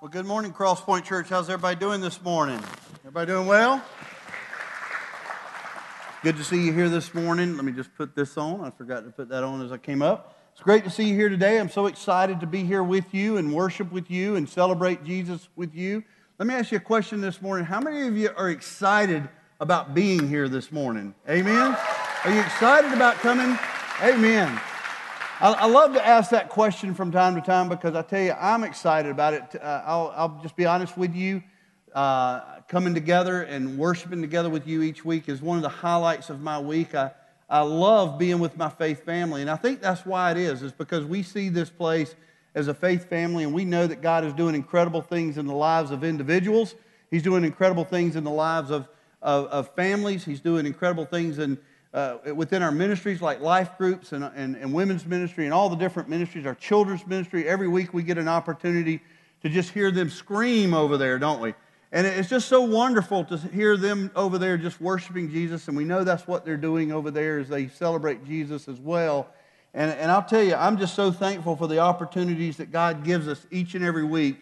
Well, good morning, Cross Point Church. How's everybody doing this morning? Everybody doing well? Good to see you here this morning. Let me just put this on. I forgot to put that on as I came up. It's great to see you here today. I'm so excited to be here with you and worship with you and celebrate Jesus with you. Let me ask you a question this morning. How many of you are excited about being here this morning? Amen? Are you excited about coming? Amen. I, I love to ask that question from time to time because I tell you, I'm excited about it. Uh, I'll, I'll, just be honest with you. Uh, coming together and worshiping together with you each week is one of the highlights of my week. I, I love being with my faith family, and I think that's why it is, is because we see this place as a faith family, and we know that God is doing incredible things in the lives of individuals. He's doing incredible things in the lives of, of, of families. He's doing incredible things in uh, within our ministries like life groups and, and, and women's ministry and all the different ministries, our children's ministry. Every week we get an opportunity to just hear them scream over there, don't we? And it's just so wonderful to hear them over there just worshiping Jesus. And we know that's what they're doing over there as they celebrate Jesus as well. And, and I'll tell you, I'm just so thankful for the opportunities that God gives us each and every week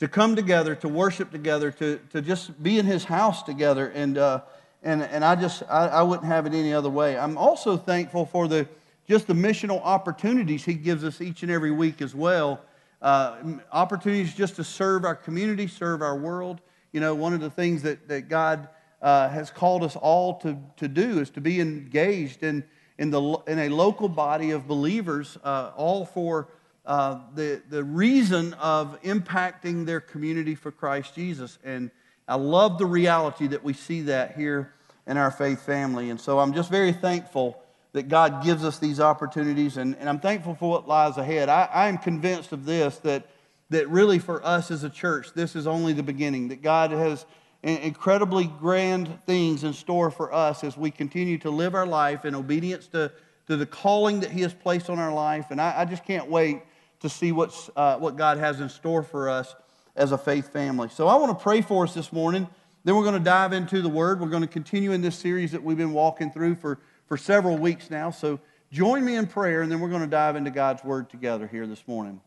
to come together, to worship together, to, to just be in His house together. And, uh, and, and I just, I, I wouldn't have it any other way. I'm also thankful for the, just the missional opportunities he gives us each and every week as well. Uh, opportunities just to serve our community, serve our world. You know, one of the things that, that God uh, has called us all to, to do is to be engaged in, in, the, in a local body of believers, uh, all for uh, the, the reason of impacting their community for Christ Jesus. And I love the reality that we see that here in our faith family. And so I'm just very thankful that God gives us these opportunities, and, and I'm thankful for what lies ahead. I, I am convinced of this that, that really for us as a church, this is only the beginning, that God has incredibly grand things in store for us as we continue to live our life in obedience to, to the calling that He has placed on our life. And I, I just can't wait to see what's, uh, what God has in store for us as a faith family. So I want to pray for us this morning. Then we're going to dive into the Word. We're going to continue in this series that we've been walking through for, for several weeks now. So join me in prayer, and then we're going to dive into God's Word together here this morning.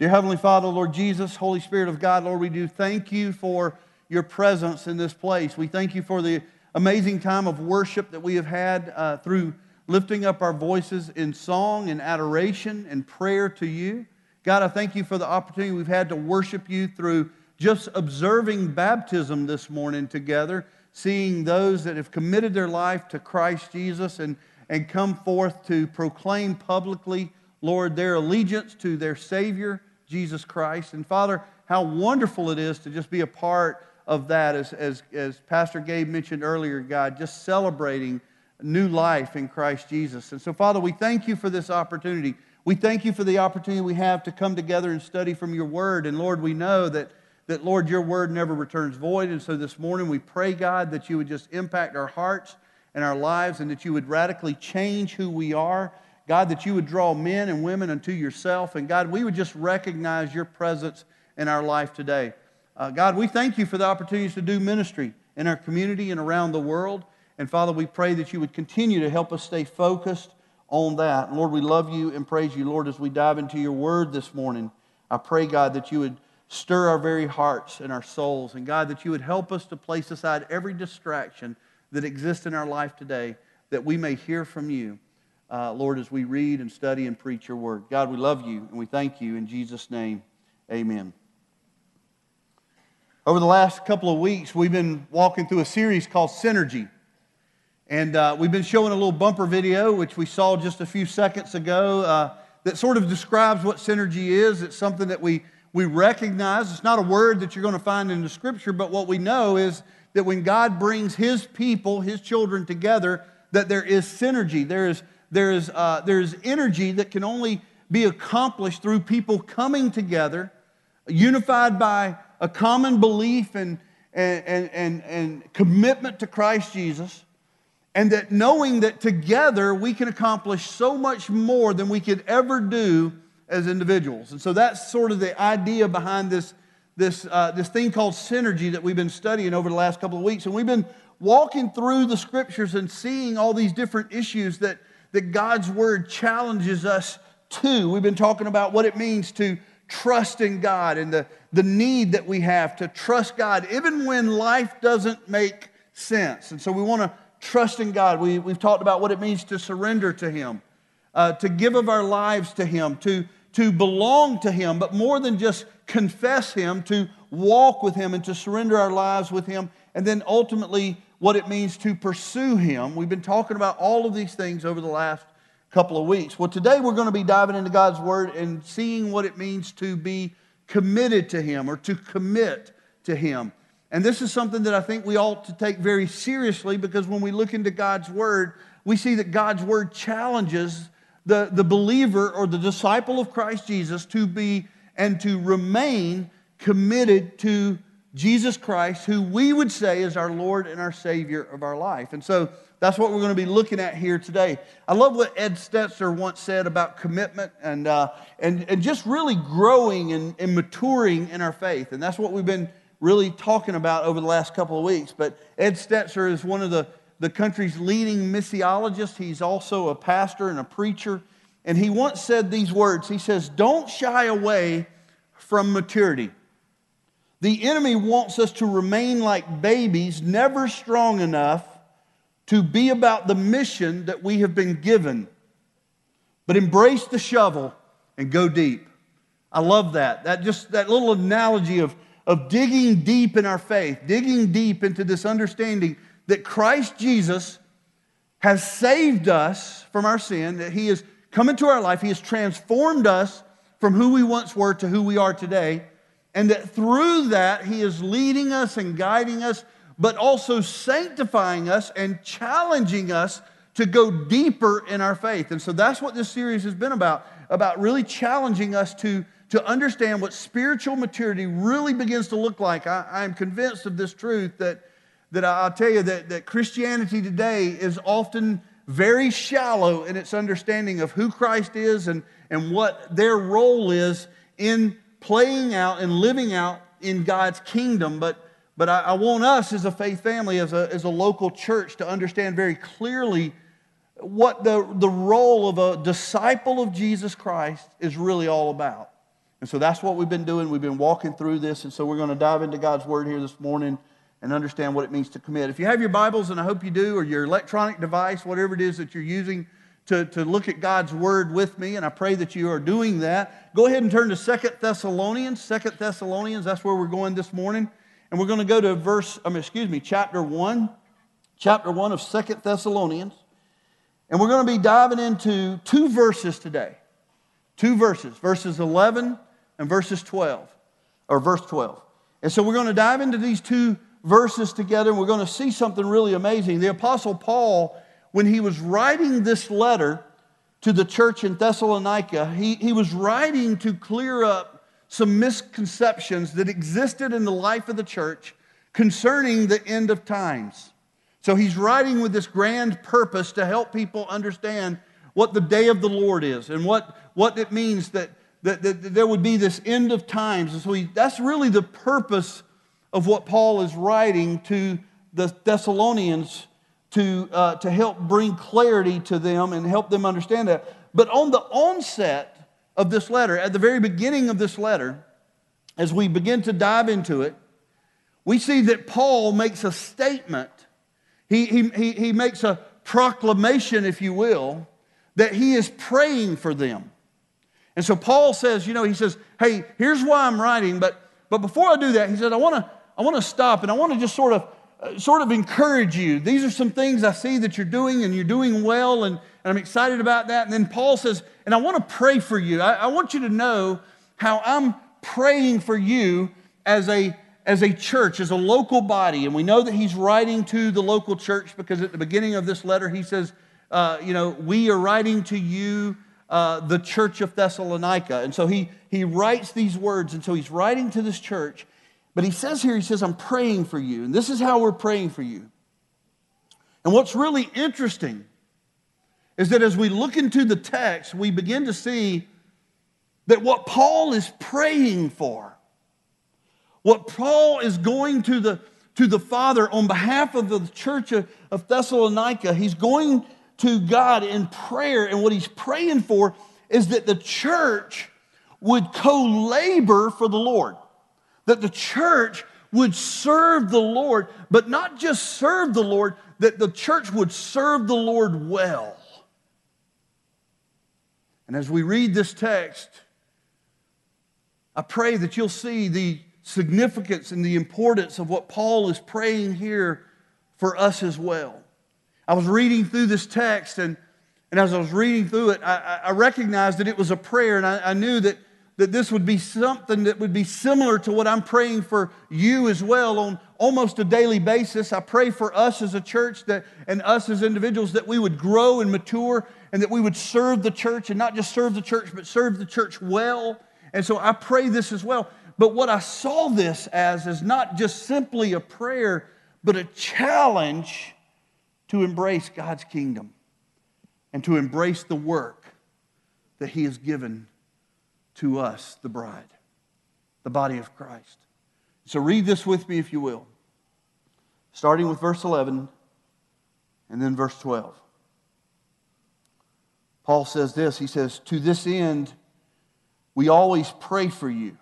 Dear Heavenly Father, Lord Jesus, Holy Spirit of God, Lord, we do thank you for your presence in this place. We thank you for the amazing time of worship that we have had uh, through lifting up our voices in song and adoration and prayer to you. God, I thank you for the opportunity we've had to worship you through just observing baptism this morning together, seeing those that have committed their life to Christ Jesus and, and come forth to proclaim publicly, Lord, their allegiance to their Savior, Jesus Christ. And Father, how wonderful it is to just be a part of that, as, as, as Pastor Gabe mentioned earlier, God, just celebrating new life in Christ Jesus. And so, Father, we thank you for this opportunity. We thank you for the opportunity we have to come together and study from your word. And Lord, we know that, that, Lord, your word never returns void. And so this morning we pray, God, that you would just impact our hearts and our lives and that you would radically change who we are. God, that you would draw men and women unto yourself. And God, we would just recognize your presence in our life today. Uh, God, we thank you for the opportunities to do ministry in our community and around the world. And Father, we pray that you would continue to help us stay focused on that. Lord, we love you and praise you. Lord, as we dive into your word this morning, I pray, God, that you would stir our very hearts and our souls. And God, that you would help us to place aside every distraction that exists in our life today, that we may hear from you, uh, Lord, as we read and study and preach your word. God, we love you and we thank you. In Jesus' name, amen. Over the last couple of weeks, we've been walking through a series called Synergy. And uh, we've been showing a little bumper video, which we saw just a few seconds ago, uh, that sort of describes what synergy is. It's something that we, we recognize. It's not a word that you're going to find in the scripture, but what we know is that when God brings his people, his children together, that there is synergy. There is, there is, uh, there is energy that can only be accomplished through people coming together, unified by a common belief and, and, and, and commitment to Christ Jesus and that knowing that together we can accomplish so much more than we could ever do as individuals. And so that's sort of the idea behind this, this, uh, this thing called synergy that we've been studying over the last couple of weeks. And we've been walking through the scriptures and seeing all these different issues that, that God's word challenges us to. We've been talking about what it means to trust in God and the, the need that we have to trust God, even when life doesn't make sense. And so we want to trust in God. We, we've talked about what it means to surrender to Him, uh, to give of our lives to Him, to, to belong to Him, but more than just confess Him, to walk with Him and to surrender our lives with Him, and then ultimately what it means to pursue Him. We've been talking about all of these things over the last couple of weeks. Well, today we're going to be diving into God's Word and seeing what it means to be committed to Him or to commit to Him. And this is something that I think we ought to take very seriously because when we look into God's Word, we see that God's Word challenges the, the believer or the disciple of Christ Jesus to be and to remain committed to Jesus Christ, who we would say is our Lord and our Savior of our life. And so that's what we're going to be looking at here today. I love what Ed Stetzer once said about commitment and, uh, and, and just really growing and, and maturing in our faith. And that's what we've been really talking about over the last couple of weeks. But Ed Stetzer is one of the, the country's leading missiologists. He's also a pastor and a preacher. And he once said these words He says, Don't shy away from maturity. The enemy wants us to remain like babies, never strong enough to be about the mission that we have been given. But embrace the shovel and go deep. I love that. That just that little analogy of, of digging deep in our faith, digging deep into this understanding that Christ Jesus has saved us from our sin, that He has come into our life, He has transformed us from who we once were to who we are today and that through that, He is leading us and guiding us, but also sanctifying us and challenging us to go deeper in our faith. And so that's what this series has been about, about really challenging us to, to understand what spiritual maturity really begins to look like. I, am convinced of this truth that, that I'll tell you that, that Christianity today is often very shallow in its understanding of who Christ is and, and what their role is in playing out and living out in God's kingdom. But, but I, I want us as a faith family, as a, as a local church, to understand very clearly what the, the role of a disciple of Jesus Christ is really all about. And so that's what we've been doing. We've been walking through this. And so we're going to dive into God's word here this morning and understand what it means to commit. If you have your Bibles, and I hope you do, or your electronic device, whatever it is that you're using, to, to look at God's word with me, and I pray that you are doing that. Go ahead and turn to Second Thessalonians. Second Thessalonians, that's where we're going this morning. And we're going to go to verse, I mean, excuse me, chapter 1, chapter 1 of Second Thessalonians. And we're going to be diving into two verses today. Two verses, verses 11 and verses 12, or verse 12. And so we're going to dive into these two verses together, and we're going to see something really amazing. The Apostle Paul when he was writing this letter to the church in Thessalonica, he, he was writing to clear up some misconceptions that existed in the life of the church concerning the end of times. So he's writing with this grand purpose to help people understand what the day of the Lord is and what, what it means that, that, that, that there would be this end of times. And so he, that's really the purpose of what Paul is writing to the Thessalonians to, uh, to help bring clarity to them and help them understand that. But on the onset of this letter, at the very beginning of this letter, as we begin to dive into it, we see that Paul makes a statement. He, he, he, he makes a proclamation, if you will, that he is praying for them. And so Paul says, you know, he says, hey, here's why I'm writing, but, but before I do that, he said, I want to I want to stop and I want to just sort of uh, sort of encourage you. These are some things I see that you're doing and you're doing well, and, and I'm excited about that. And then Paul says, and I want to pray for you. I, I want you to know how I'm praying for you as a as a church, as a local body. And we know that he's writing to the local church because at the beginning of this letter, he says, uh, you know, we are writing to you, uh, the church of Thessalonica. And so he, he writes these words. And so he's writing to this church. But he says here, he says, I'm praying for you. And this is how we're praying for you. And what's really interesting is that as we look into the text, we begin to see that what Paul is praying for, what Paul is going to the, to the Father on behalf of the church of, of Thessalonica, he's going to God in prayer. And what he's praying for is that the church would co labor for the Lord, that the church would serve the Lord, but not just serve the Lord, that the church would serve the Lord well. And as we read this text, I pray that you'll see the significance and the importance of what Paul is praying here for us as well. I was reading through this text, and, and as I was reading through it, I, I recognized that it was a prayer, and I, I knew that that this would be something that would be similar to what I'm praying for you as well on almost a daily basis. I pray for us as a church that, and us as individuals that we would grow and mature and that we would serve the church and not just serve the church, but serve the church well. And so I pray this as well. But what I saw this as is not just simply a prayer, but a challenge to embrace God's kingdom and to embrace the work that He has given to us, the bride, the body of Christ. So read this with me, if you will, starting with verse 11 and then verse 12. Paul says this He says, To this end, we always pray for you,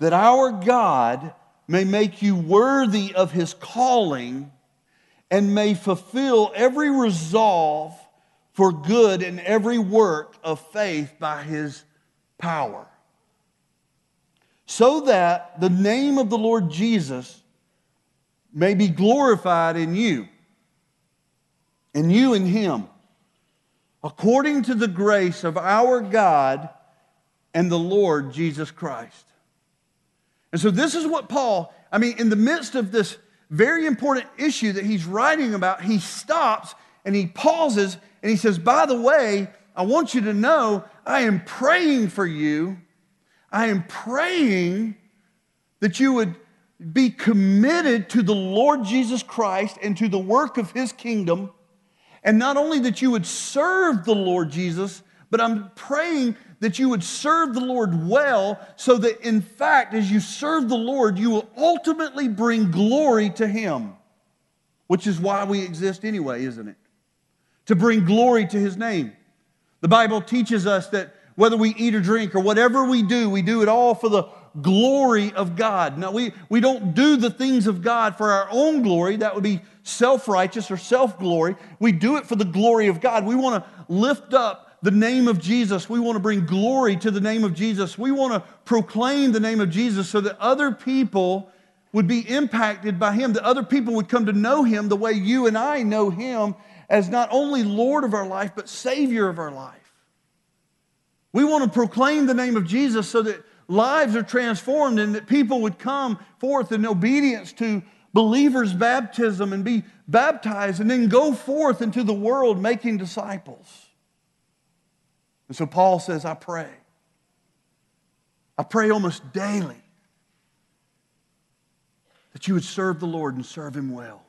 that our God may make you worthy of his calling and may fulfill every resolve for good and every work of faith by his power. So that the name of the Lord Jesus may be glorified in you, and you in him, according to the grace of our God and the Lord Jesus Christ. And so, this is what Paul, I mean, in the midst of this very important issue that he's writing about, he stops and he pauses and he says, By the way, I want you to know I am praying for you. I am praying that you would be committed to the Lord Jesus Christ and to the work of his kingdom. And not only that you would serve the Lord Jesus, but I'm praying that you would serve the Lord well, so that in fact, as you serve the Lord, you will ultimately bring glory to him, which is why we exist anyway, isn't it? To bring glory to his name. The Bible teaches us that whether we eat or drink or whatever we do, we do it all for the glory of God. Now, we, we don't do the things of God for our own glory. That would be self righteous or self glory. We do it for the glory of God. We want to lift up the name of Jesus. We want to bring glory to the name of Jesus. We want to proclaim the name of Jesus so that other people would be impacted by Him, that other people would come to know Him the way you and I know Him as not only Lord of our life, but Savior of our life. We want to proclaim the name of Jesus so that lives are transformed and that people would come forth in obedience to believers' baptism and be baptized and then go forth into the world making disciples. And so Paul says, I pray. I pray almost daily that you would serve the Lord and serve Him well.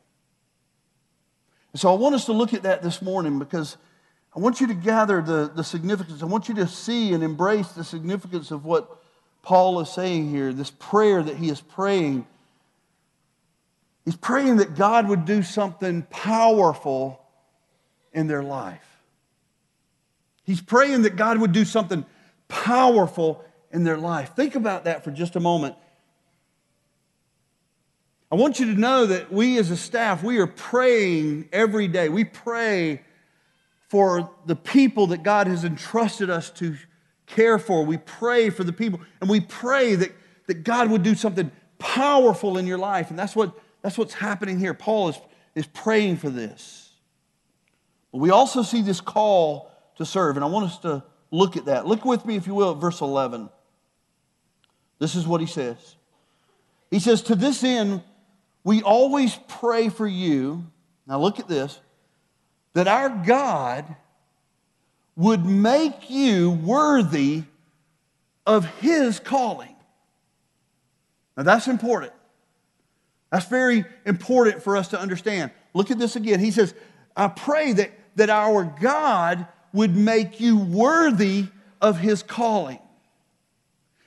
And so I want us to look at that this morning because I want you to gather the, the significance. I want you to see and embrace the significance of what Paul is saying here, this prayer that he is praying. He's praying that God would do something powerful in their life. He's praying that God would do something powerful in their life. Think about that for just a moment. I want you to know that we as a staff, we are praying every day. We pray for the people that God has entrusted us to care for. We pray for the people, and we pray that, that God would do something powerful in your life. And that's, what, that's what's happening here. Paul is, is praying for this. But we also see this call to serve, and I want us to look at that. Look with me, if you will, at verse 11. This is what he says. He says, To this end, we always pray for you. Now, look at this that our God would make you worthy of His calling. Now, that's important. That's very important for us to understand. Look at this again. He says, I pray that, that our God would make you worthy of His calling.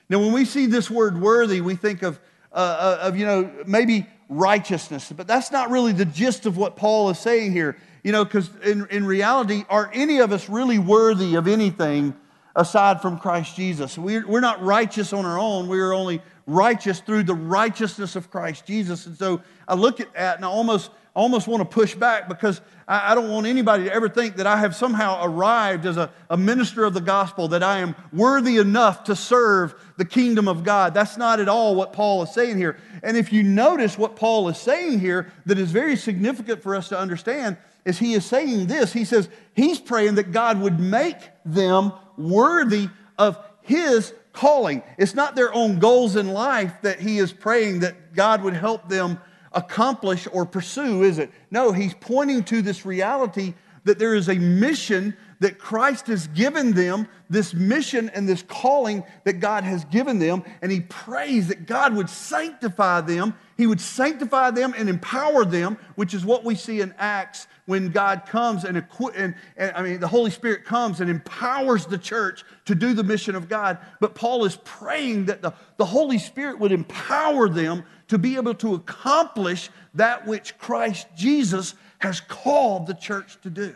Now, when we see this word worthy, we think of, uh, uh of you know, maybe righteousness. But that's not really the gist of what Paul is saying here. You know, because in, in reality, are any of us really worthy of anything aside from Christ Jesus. We're, we're not righteous on our own. We are only righteous through the righteousness of Christ Jesus. And so I look at that and I almost, almost want to push back because I, I don't want anybody to ever think that I have somehow arrived as a, a minister of the gospel, that I am worthy enough to serve the kingdom of God. That's not at all what Paul is saying here. And if you notice what Paul is saying here, that is very significant for us to understand, is he is saying this. He says he's praying that God would make them worthy of his calling. It's not their own goals in life that he is praying that God would help them accomplish or pursue, is it? No, he's pointing to this reality that there is a mission that Christ has given them, this mission and this calling that God has given them, and he prays that God would sanctify them. He would sanctify them and empower them, which is what we see in Acts when God comes and, equi- and, and I mean, the Holy Spirit comes and empowers the church to do the mission of God. But Paul is praying that the, the Holy Spirit would empower them to be able to accomplish that which Christ Jesus has called the church to do.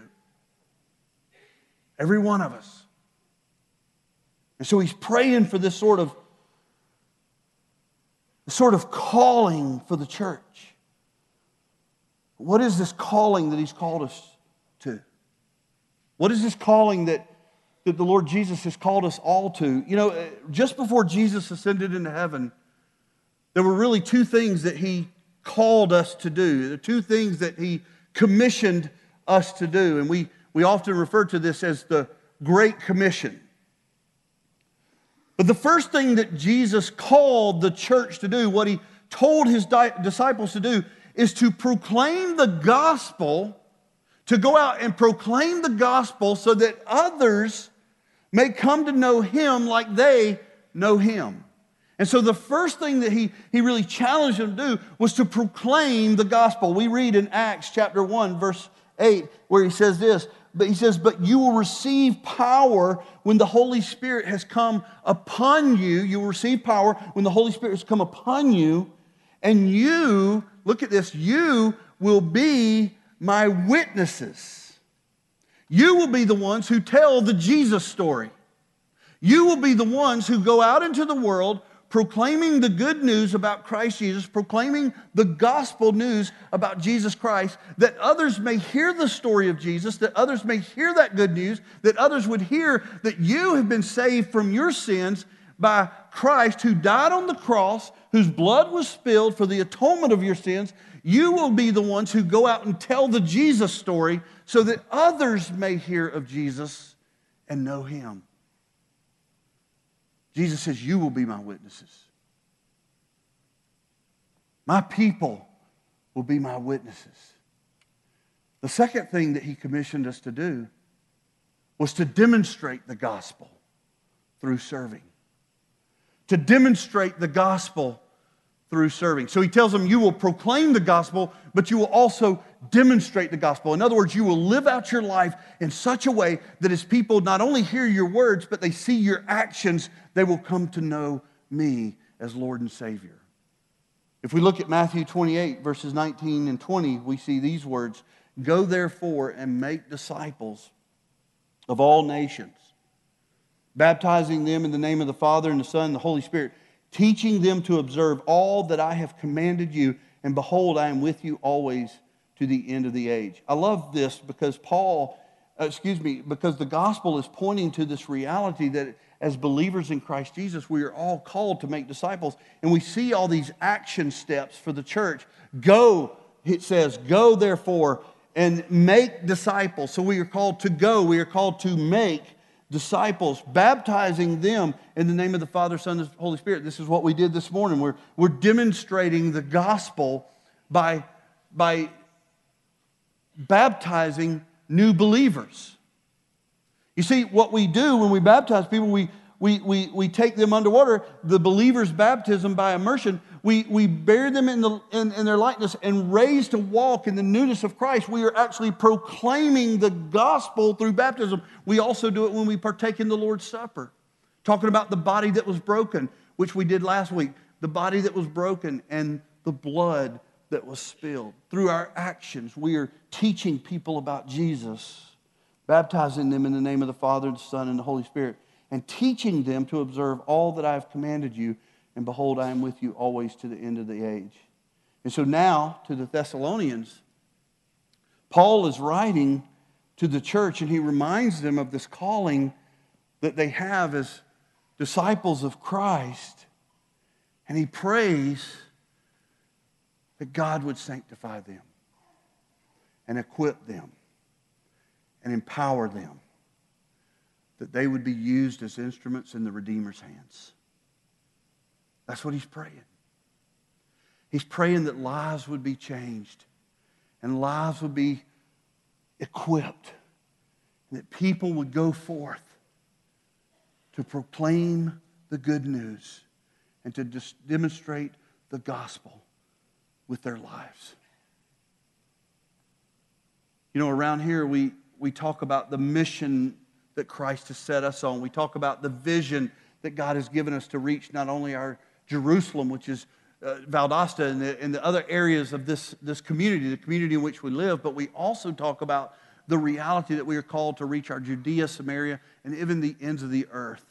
Every one of us. And so he's praying for this sort of sort of calling for the church. What is this calling that he's called us to? What is this calling that, that the Lord Jesus has called us all to? You know, just before Jesus ascended into heaven, there were really two things that he called us to do. The two things that he commissioned us to do. And we, we often refer to this as the Great Commission. But the first thing that Jesus called the church to do, what he told his disciples to do, is to proclaim the gospel, to go out and proclaim the gospel so that others may come to know him like they know him. And so the first thing that he, he really challenged them to do was to proclaim the gospel. We read in Acts chapter 1, verse 8, where he says this, but he says, But you will receive power when the Holy Spirit has come upon you. You will receive power when the Holy Spirit has come upon you, and you look at this, you will be my witnesses. You will be the ones who tell the Jesus story. You will be the ones who go out into the world proclaiming the good news about Christ Jesus, proclaiming the gospel news about Jesus Christ, that others may hear the story of Jesus, that others may hear that good news, that others would hear that you have been saved from your sins by Christ who died on the cross, whose blood was spilled for the atonement of your sins, you will be the ones who go out and tell the Jesus story so that others may hear of Jesus and know him. Jesus says, You will be my witnesses. My people will be my witnesses. The second thing that he commissioned us to do was to demonstrate the gospel through serving to demonstrate the gospel through serving. So he tells them, You will proclaim the gospel, but you will also demonstrate the gospel. In other words, you will live out your life in such a way that as people not only hear your words, but they see your actions, they will come to know me as Lord and Savior. If we look at Matthew 28, verses 19 and 20, we see these words Go therefore and make disciples of all nations baptizing them in the name of the Father and the Son and the Holy Spirit, teaching them to observe all that I have commanded you. And behold, I am with you always to the end of the age. I love this because Paul, uh, excuse me, because the gospel is pointing to this reality that as believers in Christ Jesus, we are all called to make disciples. And we see all these action steps for the church. Go, it says, go therefore and make disciples. So we are called to go, we are called to make disciples, baptizing them in the name of the Father, Son, and Holy Spirit. This is what we did this morning. We're, we're demonstrating the gospel by, by baptizing new believers. You see, what we do when we baptize people, we, we, we, we take them underwater, the believer's baptism by immersion, we, we bear them in, the, in, in their likeness and raise to walk in the newness of Christ. We are actually proclaiming the gospel through baptism. We also do it when we partake in the Lord's Supper, talking about the body that was broken, which we did last week, the body that was broken and the blood that was spilled. Through our actions, we are teaching people about Jesus, baptizing them in the name of the Father, the Son, and the Holy Spirit and teaching them to observe all that I have commanded you. And behold, I am with you always to the end of the age. And so now to the Thessalonians, Paul is writing to the church and he reminds them of this calling that they have as disciples of Christ. And he prays that God would sanctify them and equip them and empower them, that they would be used as instruments in the Redeemer's hands. That's what he's praying. He's praying that lives would be changed and lives would be equipped, and that people would go forth to proclaim the good news and to demonstrate the gospel with their lives. You know, around here we, we talk about the mission that Christ has set us on. We talk about the vision that God has given us to reach not only our Jerusalem, which is uh, Valdosta and the, and the other areas of this, this community, the community in which we live, but we also talk about the reality that we are called to reach our Judea, Samaria, and even the ends of the earth.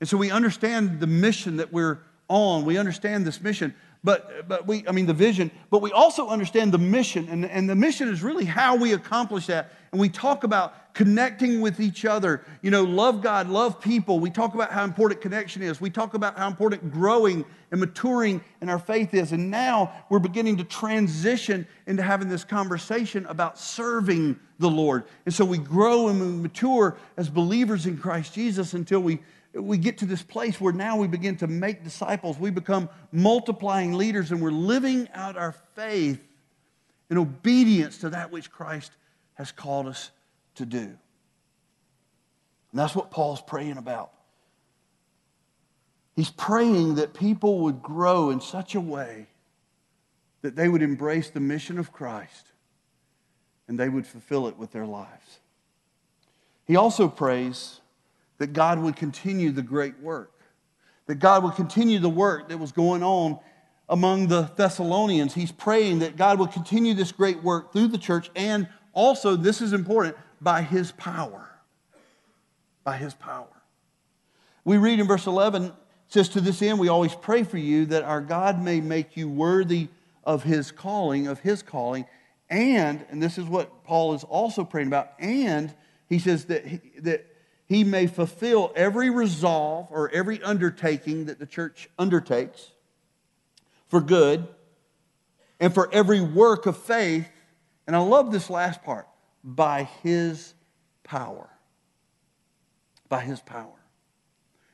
And so we understand the mission that we're on. We understand this mission, but, but we, I mean, the vision, but we also understand the mission. And, and the mission is really how we accomplish that. And we talk about connecting with each other. You know, love God, love people. We talk about how important connection is. We talk about how important growing and maturing in our faith is. And now we're beginning to transition into having this conversation about serving the Lord. And so we grow and we mature as believers in Christ Jesus until we we get to this place where now we begin to make disciples. We become multiplying leaders and we're living out our faith in obedience to that which Christ has called us to do. And that's what Paul's praying about. He's praying that people would grow in such a way that they would embrace the mission of Christ and they would fulfill it with their lives. He also prays that God would continue the great work, that God would continue the work that was going on among the Thessalonians. He's praying that God would continue this great work through the church and also, this is important, by his power. By his power. We read in verse 11, it says, To this end, we always pray for you that our God may make you worthy of his calling, of his calling, and, and this is what Paul is also praying about, and he says that he, that he may fulfill every resolve or every undertaking that the church undertakes for good and for every work of faith. And I love this last part by his power. By his power.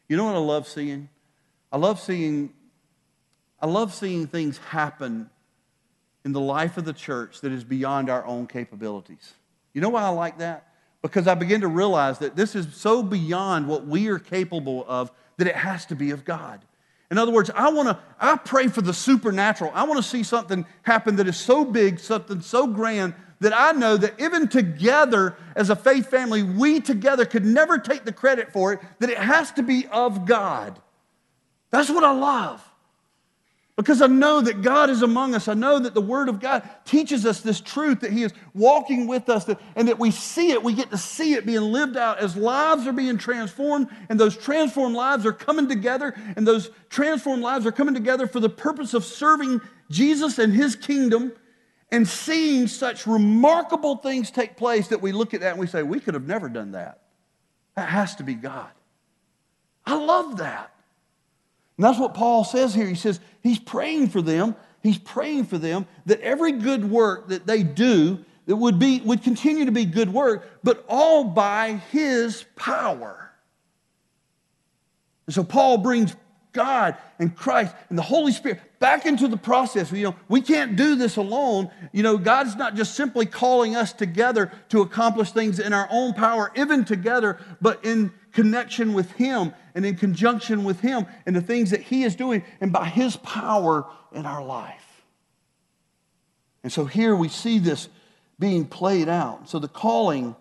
You know what I love seeing? I love seeing I love seeing things happen in the life of the church that is beyond our own capabilities. You know why I like that? because I begin to realize that this is so beyond what we are capable of that it has to be of God. In other words, I want to I pray for the supernatural. I want to see something happen that is so big, something so grand that I know that even together as a faith family, we together could never take the credit for it, that it has to be of God. That's what I love. Because I know that God is among us. I know that the Word of God teaches us this truth that He is walking with us and that we see it. We get to see it being lived out as lives are being transformed, and those transformed lives are coming together, and those transformed lives are coming together for the purpose of serving Jesus and His kingdom and seeing such remarkable things take place that we look at that and we say, we could have never done that. That has to be God. I love that. And that's what Paul says here. He says he's praying for them. He's praying for them that every good work that they do that would be would continue to be good work, but all by his power. And so Paul brings God and Christ and the Holy Spirit back into the process. You know, we can't do this alone. You know, God's not just simply calling us together to accomplish things in our own power, even together, but in connection with Him and in conjunction with Him and the things that He is doing and by His power in our life. And so here we see this being played out. So the calling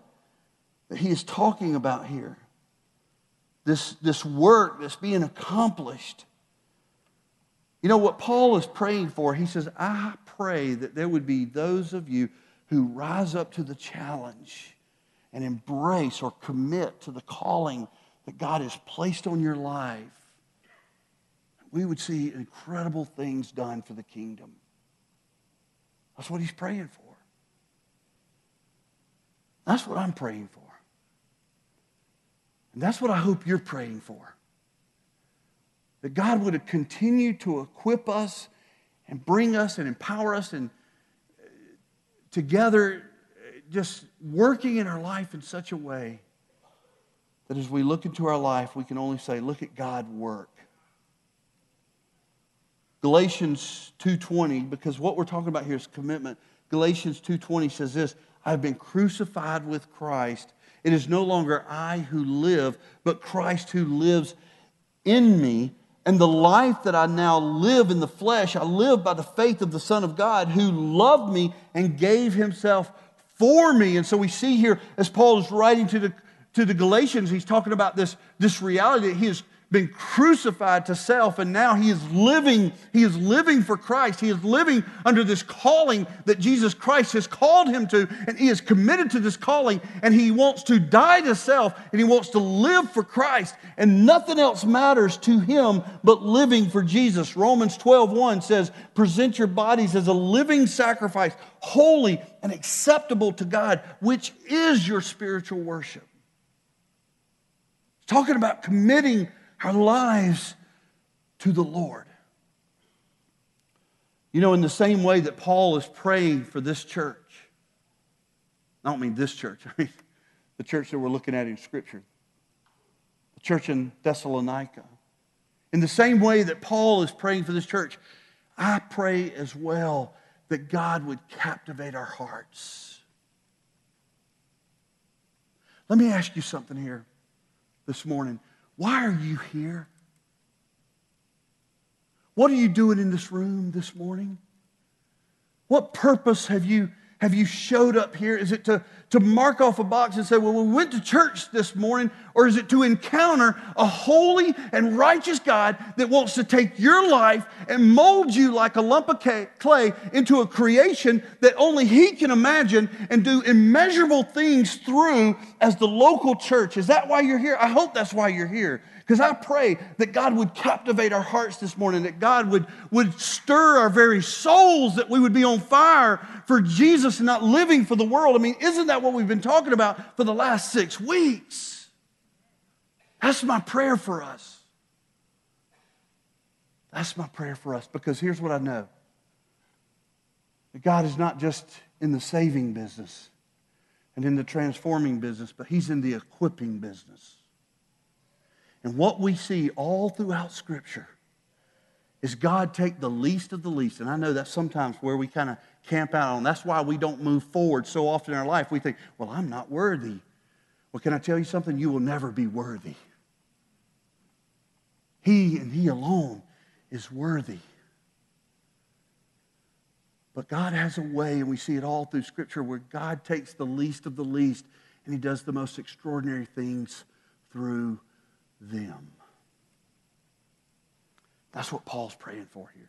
that He is talking about here, this, this work that's being accomplished. You know what Paul is praying for? He says, I pray that there would be those of you who rise up to the challenge and embrace or commit to the calling that God has placed on your life, we would see incredible things done for the kingdom. That's what he's praying for. That's what I'm praying for. And that's what I hope you're praying for. That God would continue to equip us and bring us and empower us and uh, together just working in our life in such a way that as we look into our life, we can only say, look at God work. Galatians 2:20 because what we're talking about here is commitment. Galatians 2:20 says this, I've been crucified with Christ. It is no longer I who live, but Christ who lives in me. And the life that I now live in the flesh, I live by the faith of the Son of God who loved me and gave himself for me. And so we see here, as Paul is writing to the, to the Galatians, he's talking about this, this reality that he is been crucified to self and now he is living he is living for Christ. He is living under this calling that Jesus Christ has called him to and he is committed to this calling and he wants to die to self and he wants to live for Christ and nothing else matters to him but living for Jesus. Romans 1 says present your bodies as a living sacrifice holy and acceptable to God which is your spiritual worship. Talking about committing our lives to the Lord. You know, in the same way that Paul is praying for this church, I don't mean this church, I mean the church that we're looking at in Scripture, the church in Thessalonica. In the same way that Paul is praying for this church, I pray as well that God would captivate our hearts. Let me ask you something here this morning. Why are you here? What are you doing in this room this morning? What purpose have you, have you showed up here? Is it to, to mark off a box and say, well, we went to church this morning? Or is it to encounter a holy and righteous God that wants to take your life and mold you like a lump of clay into a creation that only He can imagine and do immeasurable things through as the local church? Is that why you're here? I hope that's why you're here. Because I pray that God would captivate our hearts this morning, that God would, would stir our very souls, that we would be on fire for Jesus and not living for the world. I mean, isn't that what we've been talking about for the last six weeks? That's my prayer for us. That's my prayer for us because here's what I know that God is not just in the saving business and in the transforming business, but He's in the equipping business. And what we see all throughout Scripture is God take the least of the least. And I know that's sometimes where we kind of camp out on. That's why we don't move forward so often in our life. We think, well, I'm not worthy. Well, can I tell you something? You will never be worthy. He and He alone is worthy. But God has a way, and we see it all through Scripture, where God takes the least of the least and He does the most extraordinary things through them. That's what Paul's praying for here.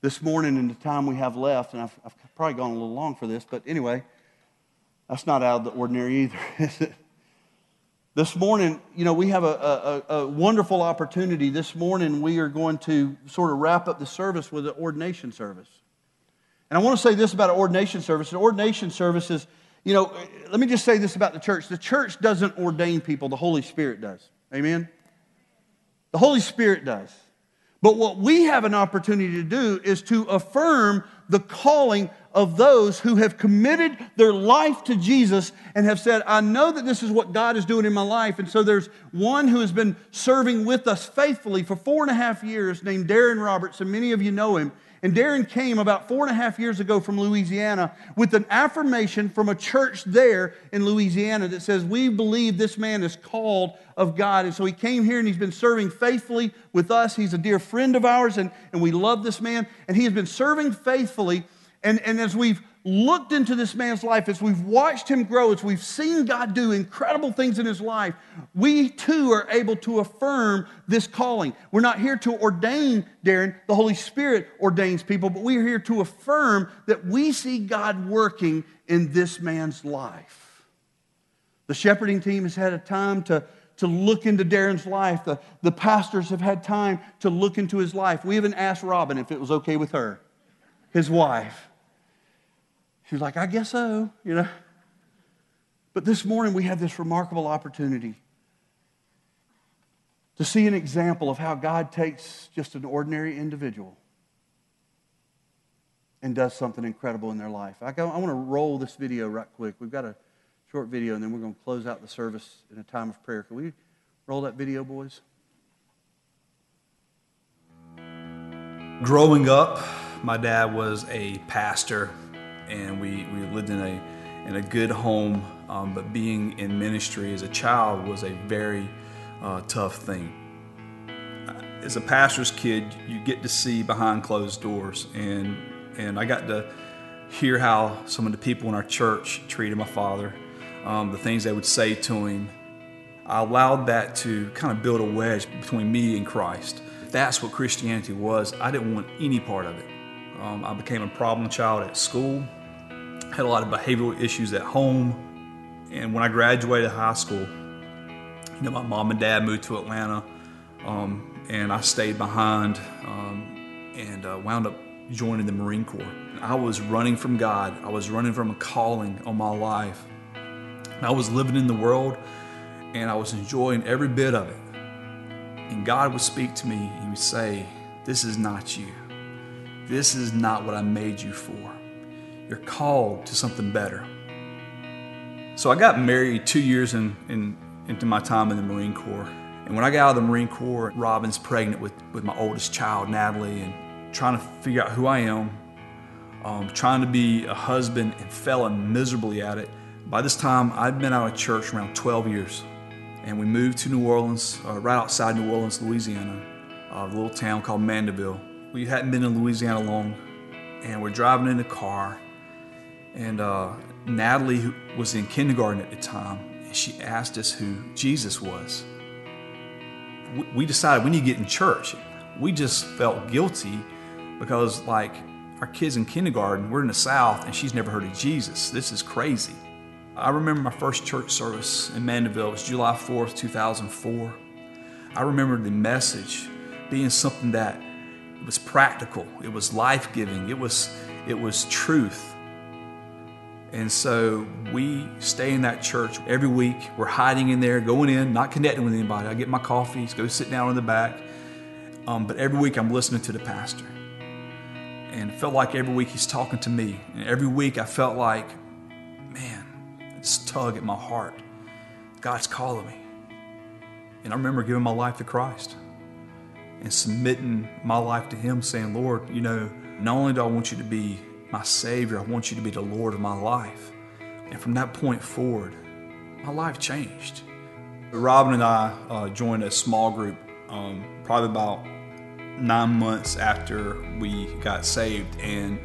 This morning, in the time we have left, and I've, I've probably gone a little long for this, but anyway, that's not out of the ordinary either, is it? This morning, you know, we have a, a, a, wonderful opportunity. This morning, we are going to sort of wrap up the service with an ordination service. And I want to say this about an ordination service. An ordination service is, you know, let me just say this about the church. The church doesn't ordain people, the Holy Spirit does. Amen? The Holy Spirit does. But what we have an opportunity to do is to affirm the calling of those who have committed their life to Jesus and have said, I know that this is what God is doing in my life. And so there's one who has been serving with us faithfully for four and a half years named Darren Roberts, and many of you know him. And Darren came about four and a half years ago from Louisiana with an affirmation from a church there in Louisiana that says, We believe this man is called of God. And so he came here and he's been serving faithfully with us. He's a dear friend of ours, and, and we love this man. And he has been serving faithfully and, and as we've looked into this man's life, as we've watched him grow, as we've seen God do incredible things in his life, we too are able to affirm this calling. We're not here to ordain, Darren, the Holy Spirit ordains people, but we are here to affirm that we see God working in this man's life. The shepherding team has had a time to, to look into Darren's life. The, the pastors have had time to look into his life. We even asked Robin if it was okay with her, his wife. She was like, I guess so, you know. But this morning we have this remarkable opportunity to see an example of how God takes just an ordinary individual and does something incredible in their life. I, go, I want to roll this video right quick. We've got a short video, and then we're going to close out the service in a time of prayer. Can we roll that video, boys? Growing up, my dad was a pastor, and we, we lived in a, in a good home, um, but being in ministry as a child was a very uh, tough thing. As a pastor's kid, you get to see behind closed doors, and and I got to hear how some of the people in our church treated my father, um, the things they would say to him. I allowed that to kind of build a wedge between me and Christ. That's what Christianity was, I didn't want any part of it. Um, I became a problem child at school, had a lot of behavioral issues at home, and when I graduated high school, you know, my mom and dad moved to Atlanta, um, and I stayed behind um, and uh, wound up joining the Marine Corps. I was running from God. I was running from a calling on my life. I was living in the world, and I was enjoying every bit of it. And God would speak to me. He would say, "This is not you. This is not what I made you for. You're called to something better." So I got married two years in, in into my time in the Marine Corps. And when I got out of the Marine Corps, Robin's pregnant with, with my oldest child, Natalie, and trying to figure out who I am, um, trying to be a husband and failing miserably at it. By this time, I'd been out of church around 12 years. And we moved to New Orleans, uh, right outside New Orleans, Louisiana, a little town called Mandeville. We hadn't been in Louisiana long, and we're driving in the car. And uh, Natalie was in kindergarten at the time, and she asked us who Jesus was. We decided we need to get in church. We just felt guilty because, like, our kids in kindergarten, we're in the South, and she's never heard of Jesus. This is crazy. I remember my first church service in Mandeville. It was July 4th, 2004. I remember the message being something that was practical. It was life giving. It was it was truth. And so we stay in that church every week. We're hiding in there, going in, not connecting with anybody. I get my coffee, go sit down in the back. Um, but every week I'm listening to the pastor. And it felt like every week he's talking to me. And every week I felt like, man, this tug at my heart. God's calling me. And I remember giving my life to Christ and submitting my life to Him, saying, Lord, you know, not only do I want you to be my Savior. I want you to be the Lord of my life. And from that point forward, my life changed. Robin and I uh, joined a small group um, probably about nine months after we got saved. And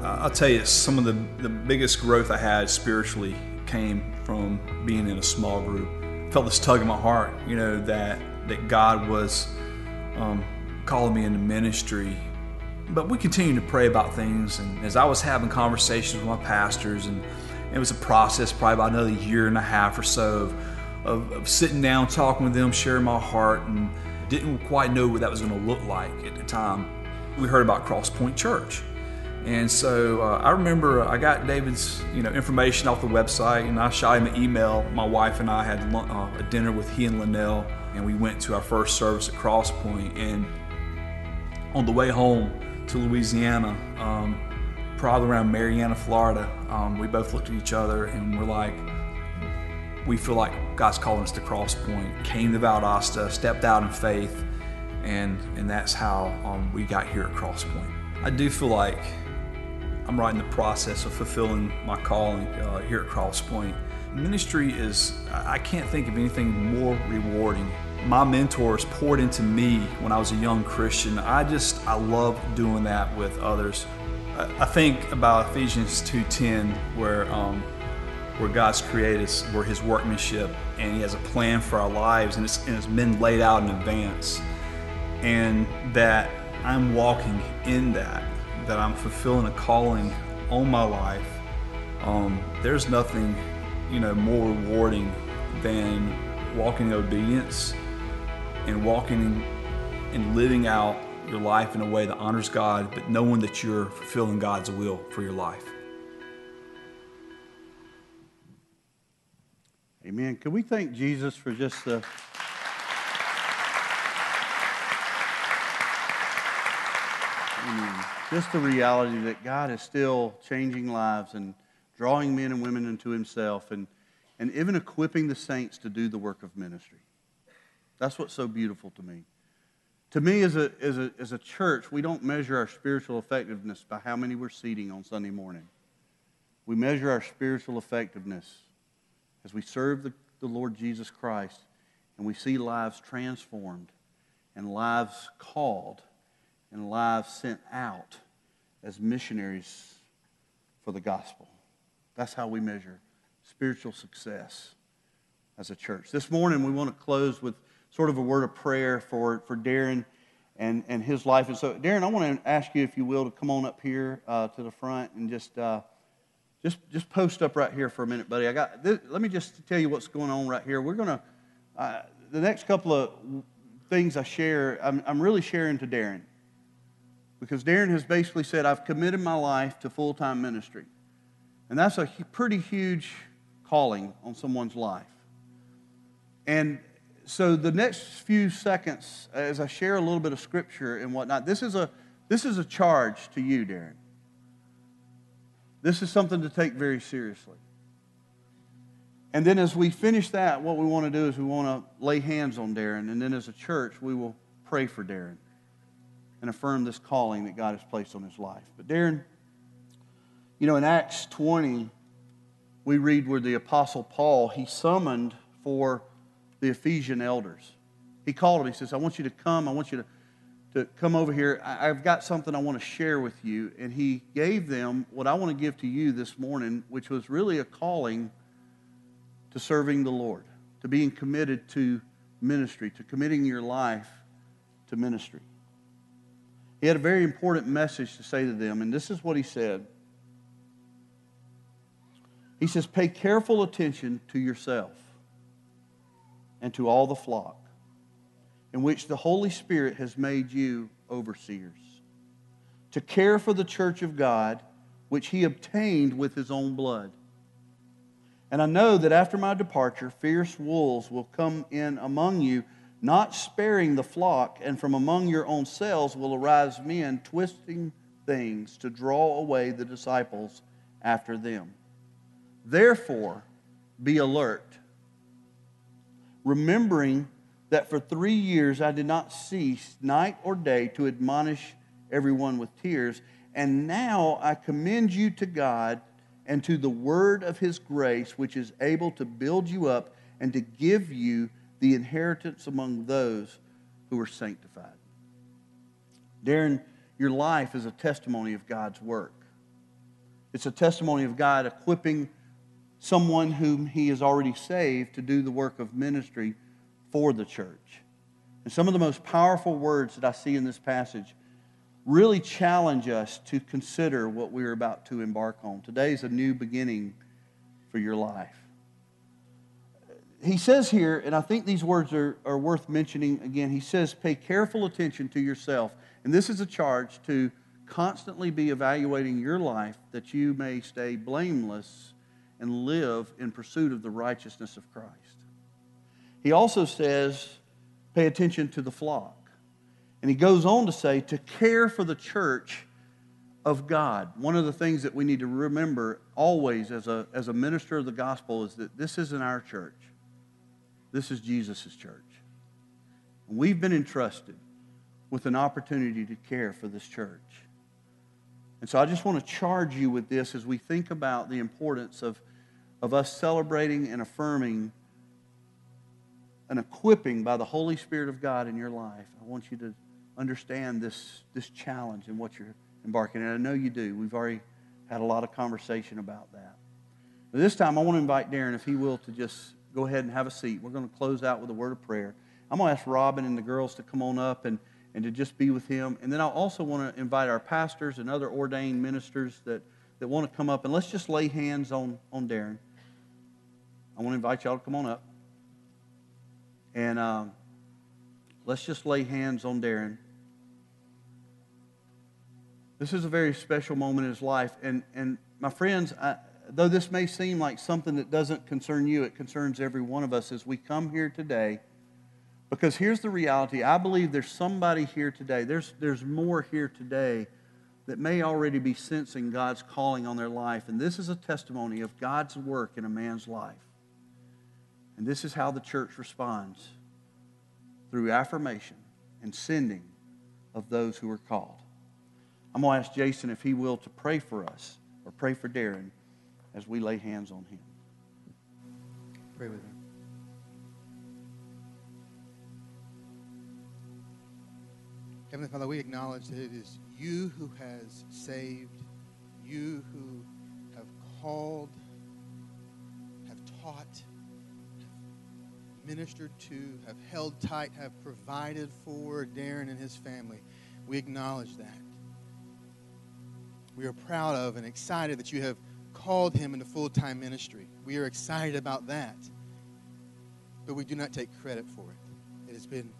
uh, I'll tell you, some of the, the biggest growth I had spiritually came from being in a small group. I felt this tug in my heart, you know, that, that God was um, calling me into ministry but we continued to pray about things. And as I was having conversations with my pastors, and it was a process, probably about another year and a half or so of, of, of sitting down, talking with them, sharing my heart, and didn't quite know what that was going to look like at the time. We heard about Crosspoint Church. And so uh, I remember I got David's you know information off the website, and I shot him an email. My wife and I had uh, a dinner with he and Linnell, and we went to our first service at Crosspoint. And on the way home, to Louisiana, um, probably around Marianna, Florida. Um, we both looked at each other and we're like, we feel like God's calling us to Crosspoint. Came to Valdosta, stepped out in faith, and and that's how um, we got here at Crosspoint. I do feel like I'm right in the process of fulfilling my calling uh, here at Crosspoint. Ministry is, I can't think of anything more rewarding my mentors poured into me when I was a young Christian. I just I love doing that with others. I, think about Ephesians 2:10, where um, where God's created us, we're His workmanship, and He has a plan for our lives, and it's, and it's been laid out in advance, and that I'm walking in that, that I'm fulfilling a calling on my life. Um, there's nothing, you know, more rewarding than walking in obedience and walking and living out your life in a way that honors God, but knowing that you're fulfilling God's will for your life. Amen. Can we thank Jesus for just the. Just the reality that God is still changing lives and drawing men and women into Himself and, and even equipping the saints to do the work of ministry. That's what's so beautiful to me. To me, as a, as, a, as a church, we don't measure our spiritual effectiveness by how many we're seating on Sunday morning. We measure our spiritual effectiveness as we serve the, the Lord Jesus Christ and we see lives transformed and lives called and lives sent out as missionaries for the gospel. That's how we measure spiritual success as a church. This morning, we want to close with sort of a word of prayer for, for Darren and, and his life. And so, Darren, I want to ask you, if you will, to come on up here uh, to the front and just, uh, just, just post up right here for a minute, buddy. I got this, let me just tell you what's going on right here. We're going to, uh, the next couple of things I share, I'm, I'm really sharing to Darren. Because Darren has basically said, I've committed my life to full time ministry. And that's a pretty huge calling on someone's life. And so the next few seconds, uh, as I share a little bit of scripture and whatnot, this is a, this is a charge to you, Darren. This is something to take very seriously. And then as we finish that, what we want to do is we want to lay hands on Darren. And then as a church, we will pray for Darren and affirm this calling that God has placed on his life. But Darren, you know, in Acts 20, we read where the Apostle Paul, he summoned for the Ephesian elders. He called them. He says, I want you to come. I want you to, to come over here. I, I've got something I want to share with you. And he gave them what I want to give to you this morning, which was really a calling to serving the Lord, to being committed to ministry, to committing your life to ministry. He had a very important message to say to them, and this is what he said. He says, Pay careful attention to yourself and to all the flock in which the Holy Spirit has made you overseers, to care for the church of God, which he obtained with his own blood. And I know that after my departure, fierce wolves will come in among you not sparing the flock, and from among your own selves will arise men twisting things to draw away the disciples after them. Therefore, be alert, remembering that for three years I did not cease night or day to admonish everyone with tears. And now I commend you to God and to the word of his grace, which is able to build you up and to give you the inheritance among those who are sanctified. Darren, your life is a testimony of God's work. It's a testimony of God equipping someone whom He has already saved to do the work of ministry for the church. And some of the most powerful words that I see in this passage really challenge us to consider what we're about to embark on. Today is a new beginning for your life he says here, and I think these words are, are worth mentioning again. He says, Pay careful attention to yourself. And this is a charge to constantly be evaluating your life that you may stay blameless and live in pursuit of the righteousness of Christ. He also says, Pay attention to the flock. And he goes on to say, To care for the church of God. One of the things that we need to remember always as a, as a minister of the gospel is that this isn't our church. This is Jesus' church. And we've been entrusted with an opportunity to care for this church. And so I just want to charge you with this as we think about the importance of, of us celebrating and affirming an equipping by the Holy Spirit of God in your life. I want you to understand this, this challenge and what you're embarking on. I know you do. We've already had a lot of conversation about that. But this time, I want to invite Darren, if he will, to just go ahead and have a seat. We're going to close out with a word of prayer. I'm going to ask Robin and the girls to come on up and, and to just be with him. And then I also want to invite our pastors and other ordained ministers that, that want to come up and let's just lay hands on, on Darren. I want to invite y'all to come on up. And um, let's just lay hands on Darren. This is a very special moment in his life. And, and my friends, I, though this may seem like something that doesn't concern you, it concerns every one of us as we come here today. Because here's the reality I believe there's somebody here today, there's, there's more here today that may already be sensing God's calling on their life. And this is a testimony of God's work in a man's life. And this is how the church responds through affirmation and sending of those who are called. I'm going to ask Jason if he will to pray for us or pray for Darren as we lay hands on him. Pray with me. Heavenly Father, we acknowledge that it is you who has saved, you who have called, have taught, have ministered to, have held tight, have provided for Darren and his family. We acknowledge that. We are proud of and excited that you have called him into full time ministry. We are excited about that. But we do not take credit for it. It has been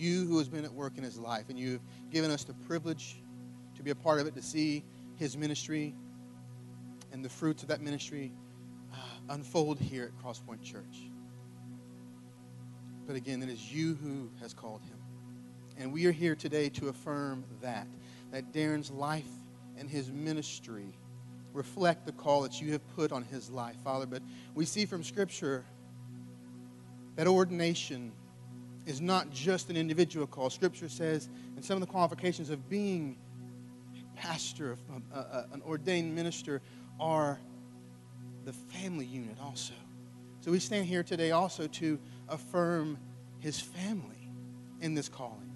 you who has been at work in his life, and you have given us the privilege to be a part of it, to see his ministry and the fruits of that ministry uh, unfold here at Crosspoint Church. But again, it is you who has called him. And we are here today to affirm that, that Darren's life and his ministry reflect the call that you have put on his life, Father. But we see from Scripture that ordination is not just an individual call. Scripture says, and some of the qualifications of being a pastor, a, a, um, uh, uh, an ordained minister, are the family unit also. So we stand here today also to affirm his family in this calling.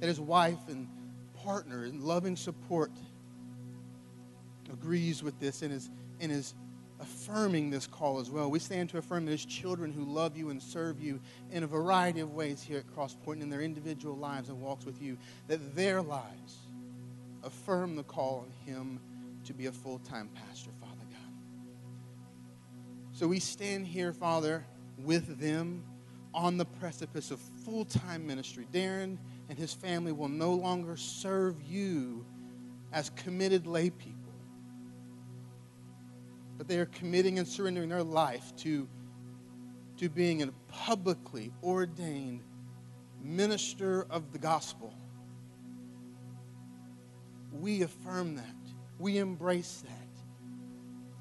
That his wife and partner and loving support agrees with this and is, and is affirming this call as well. We stand to affirm that as children who love you and serve you in a variety of ways here at Crosspoint in their individual lives and walks with you, that their lives affirm the call on him to be a full time pastor, Father God. So we stand here, Father, with them on the precipice of full time ministry. Darren and his family will no longer serve you as committed lay people but they are committing and surrendering their life to, to being a publicly ordained minister of the gospel. We affirm that. We embrace that.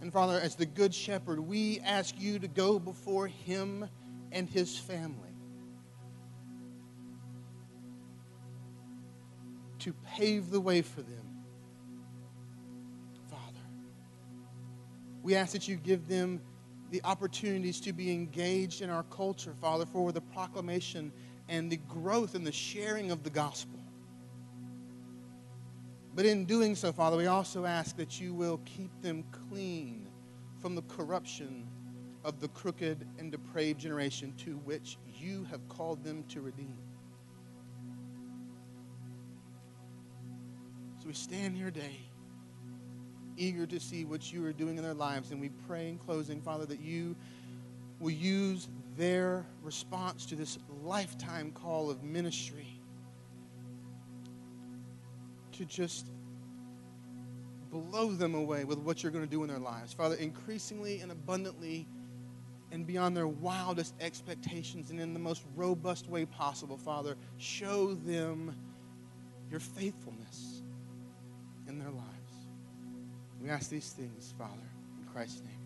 And Father, as the Good Shepherd, we ask you to go before him and his family. To pave the way for them We ask that you give them the opportunities to be engaged in our culture, Father, for the proclamation and the growth and the sharing of the gospel. But in doing so, Father, we also ask that you will keep them clean from the corruption of the crooked and depraved generation to which you have called them to redeem. So we stand here today eager to see what you are doing in their lives. And we pray in closing, Father, that you will use their response to this lifetime call of ministry to just blow them away with what you're going to do in their lives. Father, increasingly and abundantly and beyond their wildest expectations and in the most robust way possible, Father, show them your faithfulness in their lives. We ask these things, Father, in Christ's name.